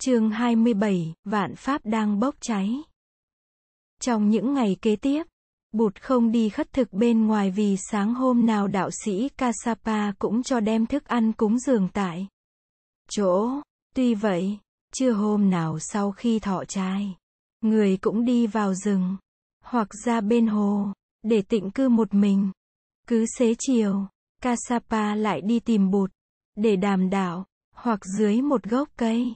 chương 27, vạn pháp đang bốc cháy. Trong những ngày kế tiếp, Bụt không đi khất thực bên ngoài vì sáng hôm nào đạo sĩ Kasapa cũng cho đem thức ăn cúng dường tại chỗ. Tuy vậy, chưa hôm nào sau khi thọ trai, người cũng đi vào rừng, hoặc ra bên hồ, để tịnh cư một mình. Cứ xế chiều, Kasapa lại đi tìm Bụt, để đàm đạo, hoặc dưới một gốc cây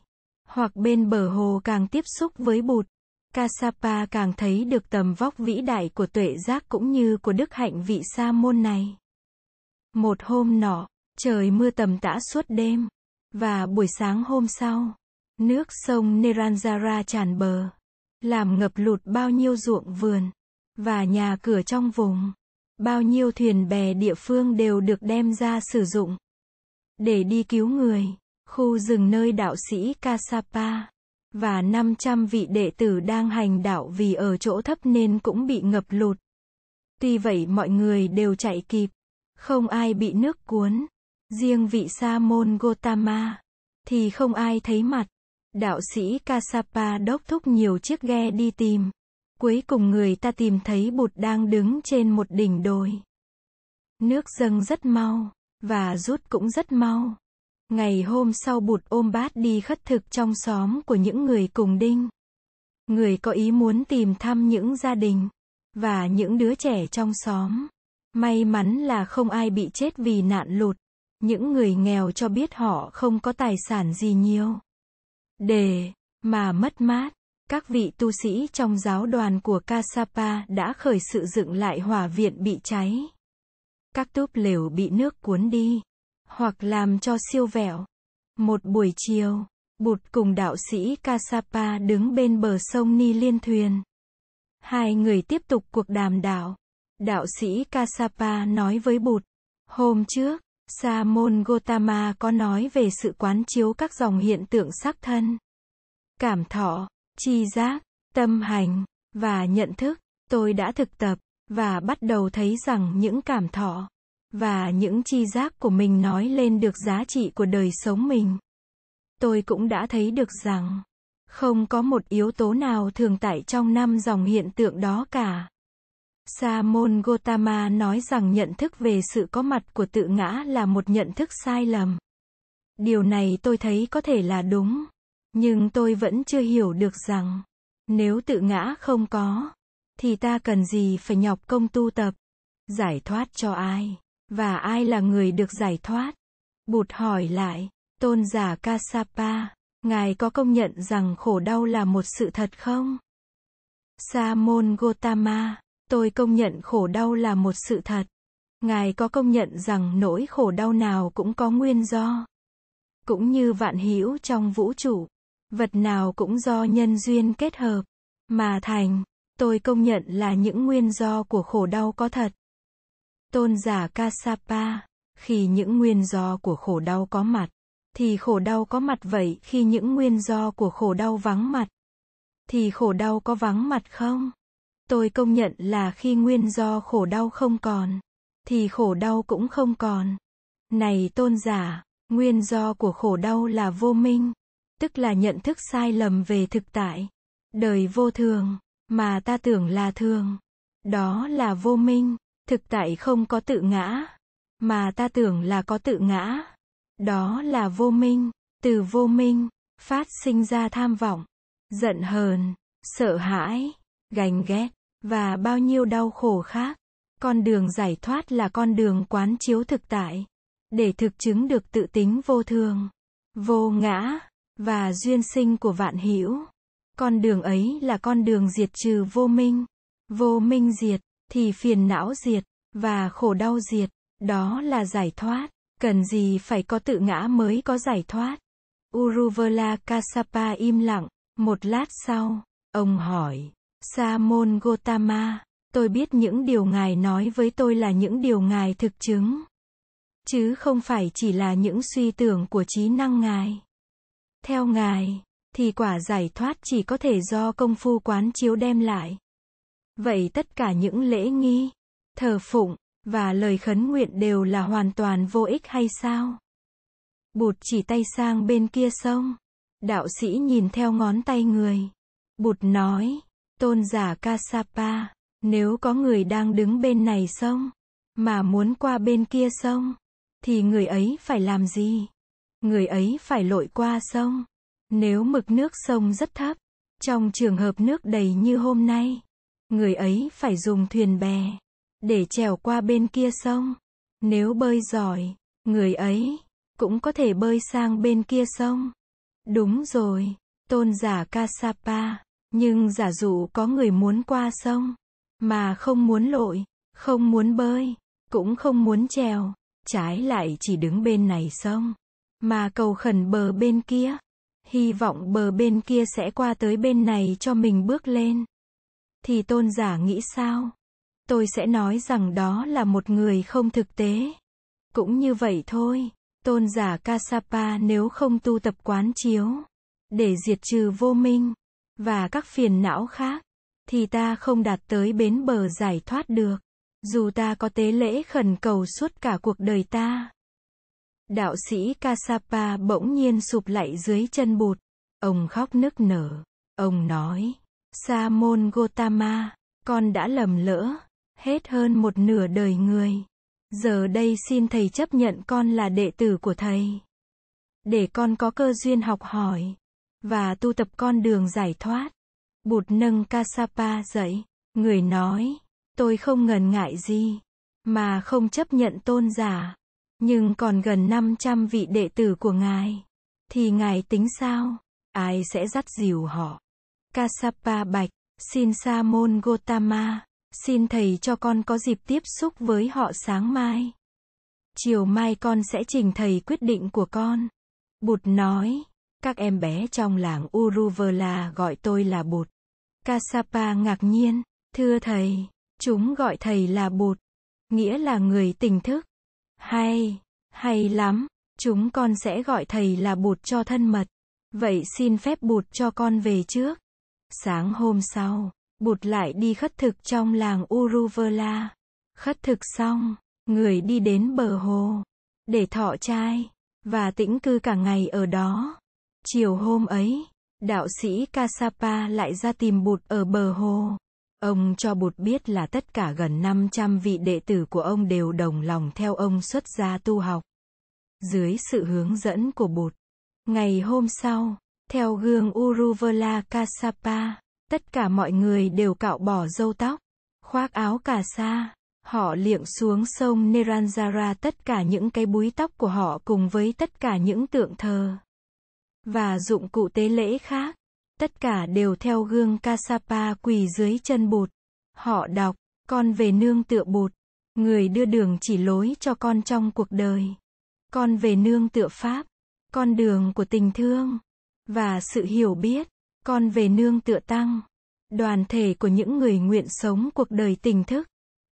hoặc bên bờ hồ càng tiếp xúc với bụt. Kasapa càng thấy được tầm vóc vĩ đại của tuệ giác cũng như của đức hạnh vị sa môn này. Một hôm nọ, trời mưa tầm tã suốt đêm, và buổi sáng hôm sau, nước sông Neranjara tràn bờ, làm ngập lụt bao nhiêu ruộng vườn, và nhà cửa trong vùng. Bao nhiêu thuyền bè địa phương đều được đem ra sử dụng để đi cứu người khu rừng nơi đạo sĩ Kasapa và 500 vị đệ tử đang hành đạo vì ở chỗ thấp nên cũng bị ngập lụt. Tuy vậy mọi người đều chạy kịp, không ai bị nước cuốn. Riêng vị sa môn Gotama thì không ai thấy mặt. Đạo sĩ Kasapa đốc thúc nhiều chiếc ghe đi tìm. Cuối cùng người ta tìm thấy Bụt đang đứng trên một đỉnh đồi. Nước dâng rất mau, và rút cũng rất mau. Ngày hôm sau bụt ôm bát đi khất thực trong xóm của những người cùng đinh. Người có ý muốn tìm thăm những gia đình và những đứa trẻ trong xóm. May mắn là không ai bị chết vì nạn lụt. Những người nghèo cho biết họ không có tài sản gì nhiều. Để mà mất mát, các vị tu sĩ trong giáo đoàn của Kasapa đã khởi sự dựng lại hỏa viện bị cháy. Các túp lều bị nước cuốn đi hoặc làm cho siêu vẹo. Một buổi chiều, Bụt cùng đạo sĩ Kasapa đứng bên bờ sông Ni Liên thuyền. Hai người tiếp tục cuộc đàm đạo. Đạo sĩ Kasapa nói với Bụt, hôm trước, Sa môn Gotama có nói về sự quán chiếu các dòng hiện tượng sắc thân, cảm thọ, chi giác, tâm hành và nhận thức. Tôi đã thực tập và bắt đầu thấy rằng những cảm thọ và những chi giác của mình nói lên được giá trị của đời sống mình. Tôi cũng đã thấy được rằng, không có một yếu tố nào thường tại trong năm dòng hiện tượng đó cả. Sa môn Gotama nói rằng nhận thức về sự có mặt của tự ngã là một nhận thức sai lầm. Điều này tôi thấy có thể là đúng, nhưng tôi vẫn chưa hiểu được rằng, nếu tự ngã không có, thì ta cần gì phải nhọc công tu tập, giải thoát cho ai? Và ai là người được giải thoát? Bụt hỏi lại, tôn giả Kasapa, ngài có công nhận rằng khổ đau là một sự thật không? Sa môn Gotama, tôi công nhận khổ đau là một sự thật. Ngài có công nhận rằng nỗi khổ đau nào cũng có nguyên do. Cũng như vạn hữu trong vũ trụ, vật nào cũng do nhân duyên kết hợp mà thành. Tôi công nhận là những nguyên do của khổ đau có thật. Tôn giả Kasapa, khi những nguyên do của khổ đau có mặt, thì khổ đau có mặt vậy, khi những nguyên do của khổ đau vắng mặt, thì khổ đau có vắng mặt không? Tôi công nhận là khi nguyên do khổ đau không còn, thì khổ đau cũng không còn. Này tôn giả, nguyên do của khổ đau là vô minh, tức là nhận thức sai lầm về thực tại, đời vô thường, mà ta tưởng là thường. Đó là vô minh. Thực tại không có tự ngã, mà ta tưởng là có tự ngã. Đó là vô minh, từ vô minh, phát sinh ra tham vọng, giận hờn, sợ hãi, gành ghét, và bao nhiêu đau khổ khác. Con đường giải thoát là con đường quán chiếu thực tại, để thực chứng được tự tính vô thường, vô ngã, và duyên sinh của vạn hữu. Con đường ấy là con đường diệt trừ vô minh. Vô minh diệt, thì phiền não diệt, và khổ đau diệt, đó là giải thoát, cần gì phải có tự ngã mới có giải thoát. Uruvela Kasapa im lặng, một lát sau, ông hỏi, Sa môn Gotama, tôi biết những điều ngài nói với tôi là những điều ngài thực chứng, chứ không phải chỉ là những suy tưởng của trí năng ngài. Theo ngài, thì quả giải thoát chỉ có thể do công phu quán chiếu đem lại. Vậy tất cả những lễ nghi, thờ phụng, và lời khấn nguyện đều là hoàn toàn vô ích hay sao? Bụt chỉ tay sang bên kia sông. Đạo sĩ nhìn theo ngón tay người. Bụt nói, tôn giả Kasapa, nếu có người đang đứng bên này sông, mà muốn qua bên kia sông, thì người ấy phải làm gì? Người ấy phải lội qua sông. Nếu mực nước sông rất thấp, trong trường hợp nước đầy như hôm nay, người ấy phải dùng thuyền bè để trèo qua bên kia sông. Nếu bơi giỏi, người ấy cũng có thể bơi sang bên kia sông. Đúng rồi, tôn giả Kasapa, nhưng giả dụ có người muốn qua sông, mà không muốn lội, không muốn bơi, cũng không muốn trèo, trái lại chỉ đứng bên này sông, mà cầu khẩn bờ bên kia, hy vọng bờ bên kia sẽ qua tới bên này cho mình bước lên. Thì tôn giả nghĩ sao? Tôi sẽ nói rằng đó là một người không thực tế. Cũng như vậy thôi, tôn giả Kasapa nếu không tu tập quán chiếu, để diệt trừ vô minh, và các phiền não khác, thì ta không đạt tới bến bờ giải thoát được. Dù ta có tế lễ khẩn cầu suốt cả cuộc đời ta. Đạo sĩ Kasapa bỗng nhiên sụp lại dưới chân bụt. Ông khóc nức nở. Ông nói, Sa môn Gotama, con đã lầm lỡ, hết hơn một nửa đời người. Giờ đây xin thầy chấp nhận con là đệ tử của thầy. Để con có cơ duyên học hỏi, và tu tập con đường giải thoát. Bụt nâng Kasapa dậy, người nói, tôi không ngần ngại gì, mà không chấp nhận tôn giả. Nhưng còn gần 500 vị đệ tử của ngài, thì ngài tính sao? Ai sẽ dắt dìu họ? Kasapa bạch, xin Sa môn Gotama, xin thầy cho con có dịp tiếp xúc với họ sáng mai. Chiều mai con sẽ trình thầy quyết định của con. Bụt nói, các em bé trong làng Uruvela gọi tôi là Bụt. Kasapa ngạc nhiên, thưa thầy, chúng gọi thầy là Bụt, nghĩa là người tỉnh thức. Hay, hay lắm, chúng con sẽ gọi thầy là Bụt cho thân mật. Vậy xin phép Bụt cho con về trước. Sáng hôm sau, Bụt lại đi khất thực trong làng Uruvela. Khất thực xong, người đi đến bờ hồ, để thọ trai, và tĩnh cư cả ngày ở đó. Chiều hôm ấy, đạo sĩ Kasapa lại ra tìm Bụt ở bờ hồ. Ông cho Bụt biết là tất cả gần 500 vị đệ tử của ông đều đồng lòng theo ông xuất gia tu học. Dưới sự hướng dẫn của Bụt, ngày hôm sau, theo gương Uruvela Kasapa, tất cả mọi người đều cạo bỏ râu tóc, khoác áo cà sa. Họ liệng xuống sông Neranjara tất cả những cái búi tóc của họ cùng với tất cả những tượng thờ và dụng cụ tế lễ khác. Tất cả đều theo gương Kasapa quỳ dưới chân bụt. Họ đọc, con về nương tựa bụt. Người đưa đường chỉ lối cho con trong cuộc đời. Con về nương tựa Pháp. Con đường của tình thương. Và sự hiểu biết. Con về nương tựa Tăng. Đoàn thể của những người nguyện sống cuộc đời tỉnh thức.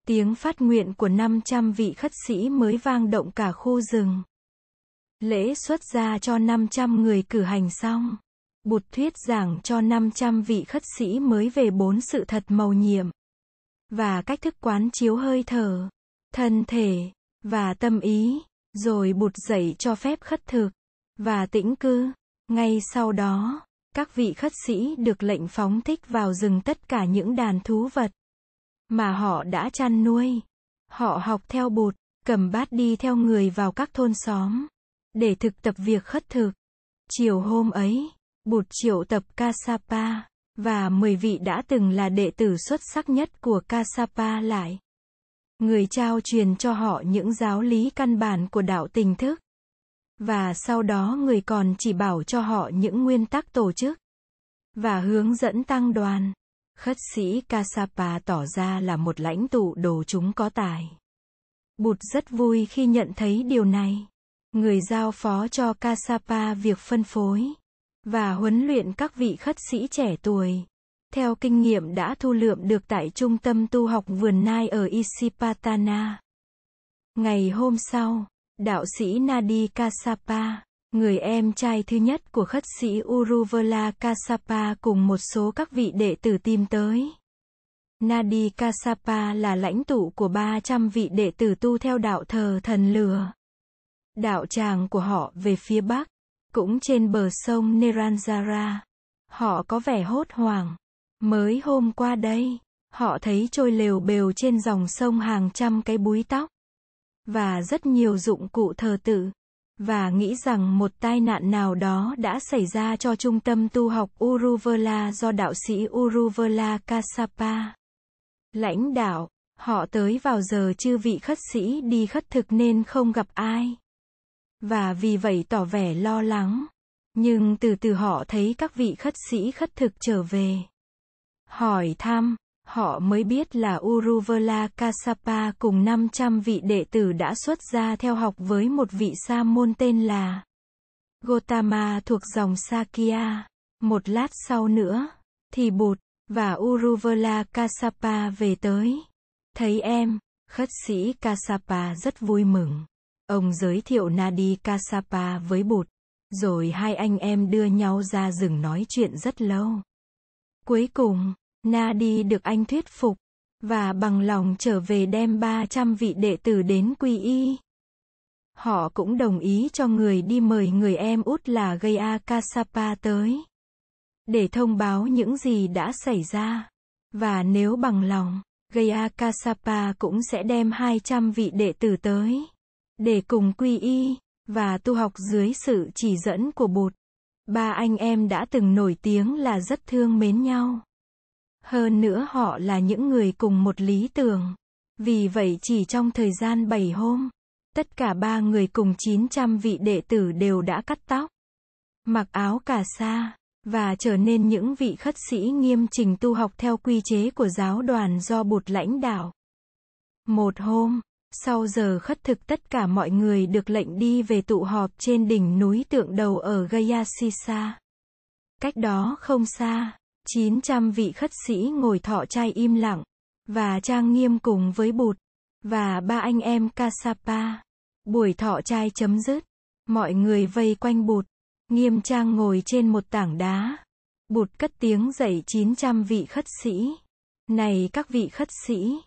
Tiếng phát nguyện của 500 vị khất sĩ mới vang động cả khu rừng. Lễ xuất gia cho 500 người cử hành xong. Bụt thuyết giảng cho 500 vị khất sĩ mới về bốn sự thật màu nhiệm. Và cách thức quán chiếu hơi thở, thân thể, và tâm ý. Rồi bụt dạy cho phép khất thực, và tĩnh cư. Ngay sau đó, các vị khất sĩ được lệnh phóng thích vào rừng tất cả những đàn thú vật mà họ đã chăn nuôi. Họ học theo bột cầm bát đi theo người vào các thôn xóm để thực tập việc khất thực. Chiều hôm ấy, Bụt triệu tập Kasapa, và 10 vị đã từng là đệ tử xuất sắc nhất của Kasapa lại. Người trao truyền cho họ những giáo lý căn bản của đạo tình thức. Và sau đó người còn chỉ bảo cho họ những nguyên tắc tổ chức. Và hướng dẫn tăng đoàn. Khất sĩ Kasapa tỏ ra là một lãnh tụ đồ chúng có tài. Bụt rất vui khi nhận thấy điều này. Người giao phó cho Kasapa việc phân phối và huấn luyện các vị khất sĩ trẻ tuổi. Theo kinh nghiệm đã thu lượm được tại trung tâm tu học vườn nai ở Isipatana. Ngày hôm sau, đạo sĩ Nadi Kasapa, người em trai thứ nhất của khất sĩ Uruvela Kasapa cùng một số các vị đệ tử tìm tới. Nadi Kasapa là lãnh tụ của 300 vị đệ tử tu theo đạo thờ thần lửa đạo tràng của họ về phía bắc. cũng trên bờ sông Neranjara. Họ có vẻ hốt hoảng. Mới hôm qua đây, họ thấy trôi lều bều trên dòng sông hàng trăm cái búi tóc. Và rất nhiều dụng cụ thờ tự. Và nghĩ rằng một tai nạn nào đó đã xảy ra cho trung tâm tu học Uruvela do đạo sĩ Uruvela Kasapa. Lãnh đạo, họ tới vào giờ chư vị khất sĩ đi khất thực nên không gặp ai. Và vì vậy tỏ vẻ lo lắng. Nhưng từ từ họ thấy các vị khất sĩ khất thực trở về. Hỏi thăm, họ mới biết là Uruvela Kasapa cùng 500 vị đệ tử đã xuất gia theo học với một vị sa môn tên là Gotama thuộc dòng Sakya. Một lát sau nữa, thì Bụt và Uruvela Kasapa về tới. Thấy em, khất sĩ Kasapa rất vui mừng. Ông giới thiệu Nadi Kasapa với Bụt. Rồi hai anh em đưa nhau ra rừng nói chuyện rất lâu. Cuối cùng, Na đi được anh thuyết phục, và bằng lòng trở về đem 300 vị đệ tử đến quy y. Họ cũng đồng ý cho người đi mời người em út là Gaya Kasapa tới. Để thông báo những gì đã xảy ra. Và nếu bằng lòng, Gaya Kasapa cũng sẽ đem 200 vị đệ tử tới. Để cùng quy y, và tu học dưới sự chỉ dẫn của Bụt. Ba anh em đã từng nổi tiếng là rất thương mến nhau. Hơn nữa họ là những người cùng một lý tưởng. Vì vậy chỉ trong thời gian 7 hôm, tất cả ba người cùng 900 vị đệ tử đều đã cắt tóc, mặc áo cà sa, và trở nên những vị khất sĩ nghiêm trình tu học theo quy chế của giáo đoàn do bụt lãnh đạo. Một hôm, sau giờ khất thực tất cả mọi người được lệnh đi về tụ họp trên đỉnh núi tượng đầu ở Gayasisa. Cách đó không xa, 900 vị khất sĩ ngồi thọ trai im lặng, và trang nghiêm cùng với bụt, và ba anh em Kasapa. Buổi thọ trai chấm dứt, mọi người vây quanh bụt, nghiêm trang ngồi trên một tảng đá. Bụt cất tiếng dạy 900 vị khất sĩ. Này các vị khất sĩ,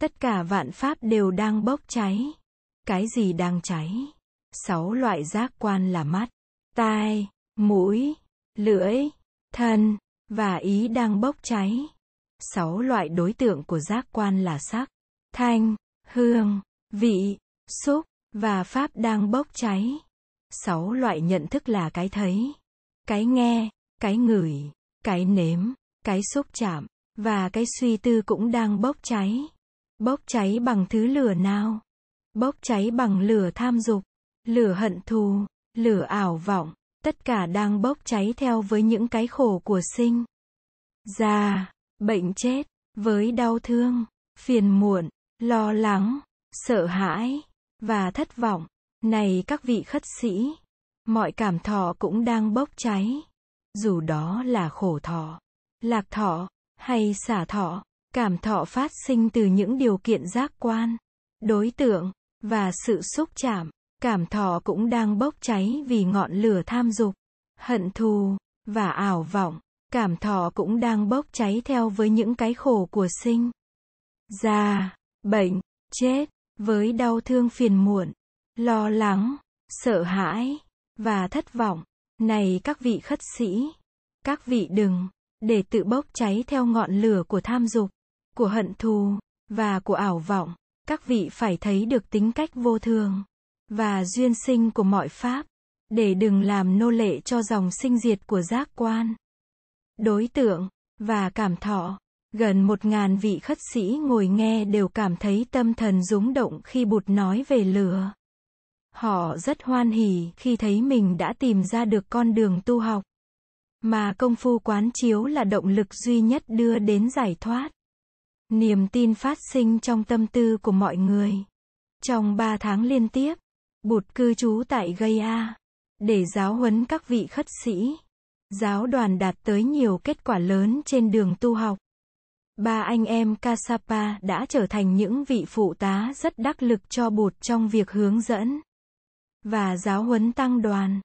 tất cả vạn pháp đều đang bốc cháy. Cái gì đang cháy? Sáu loại giác quan là mắt, tai, mũi, lưỡi, thân, và ý đang bốc cháy. Sáu loại đối tượng của giác quan là sắc, thanh, hương, vị, xúc, và pháp đang bốc cháy. Sáu loại nhận thức là cái thấy, cái nghe, cái ngửi, cái nếm, cái xúc chạm, và cái suy tư cũng đang bốc cháy. Bốc cháy bằng thứ lửa nào? Bốc cháy bằng lửa tham dục, lửa hận thù, lửa ảo vọng, tất cả đang bốc cháy theo với những cái khổ của sinh. Già, bệnh chết, với đau thương, phiền muộn, lo lắng, sợ hãi, và thất vọng. Này các vị khất sĩ, mọi cảm thọ cũng đang bốc cháy. Dù đó là khổ thọ, lạc thọ, hay xả thọ, cảm thọ phát sinh từ những điều kiện giác quan, đối tượng, và sự xúc chạm. Cảm thọ cũng đang bốc cháy vì ngọn lửa tham dục, hận thù, và ảo vọng. Cảm thọ cũng đang bốc cháy theo với những cái khổ của sinh. Già, bệnh, chết, với đau thương phiền muộn, lo lắng, sợ hãi, và thất vọng. Này các vị khất sĩ, các vị đừng, để tự bốc cháy theo ngọn lửa của tham dục, của hận thù, và của ảo vọng. Các vị phải thấy được tính cách vô thường, và duyên sinh của mọi pháp, để đừng làm nô lệ cho dòng sinh diệt của giác quan. Đối tượng, và cảm thọ. Gần một ngàn vị khất sĩ ngồi nghe đều cảm thấy tâm thần rúng động khi bụt nói về lửa. Họ rất hoan hỉ khi thấy mình đã tìm ra được con đường tu học. Mà công phu quán chiếu là động lực duy nhất đưa đến giải thoát. Niềm tin phát sinh trong tâm tư của mọi người. Trong ba tháng liên tiếp, Bụt cư trú tại Gaya, để giáo huấn các vị khất sĩ. Giáo đoàn đạt tới nhiều kết quả lớn trên đường tu học. Ba anh em Kasapa đã trở thành những vị phụ tá rất đắc lực cho Bụt trong việc hướng dẫn và giáo huấn tăng đoàn.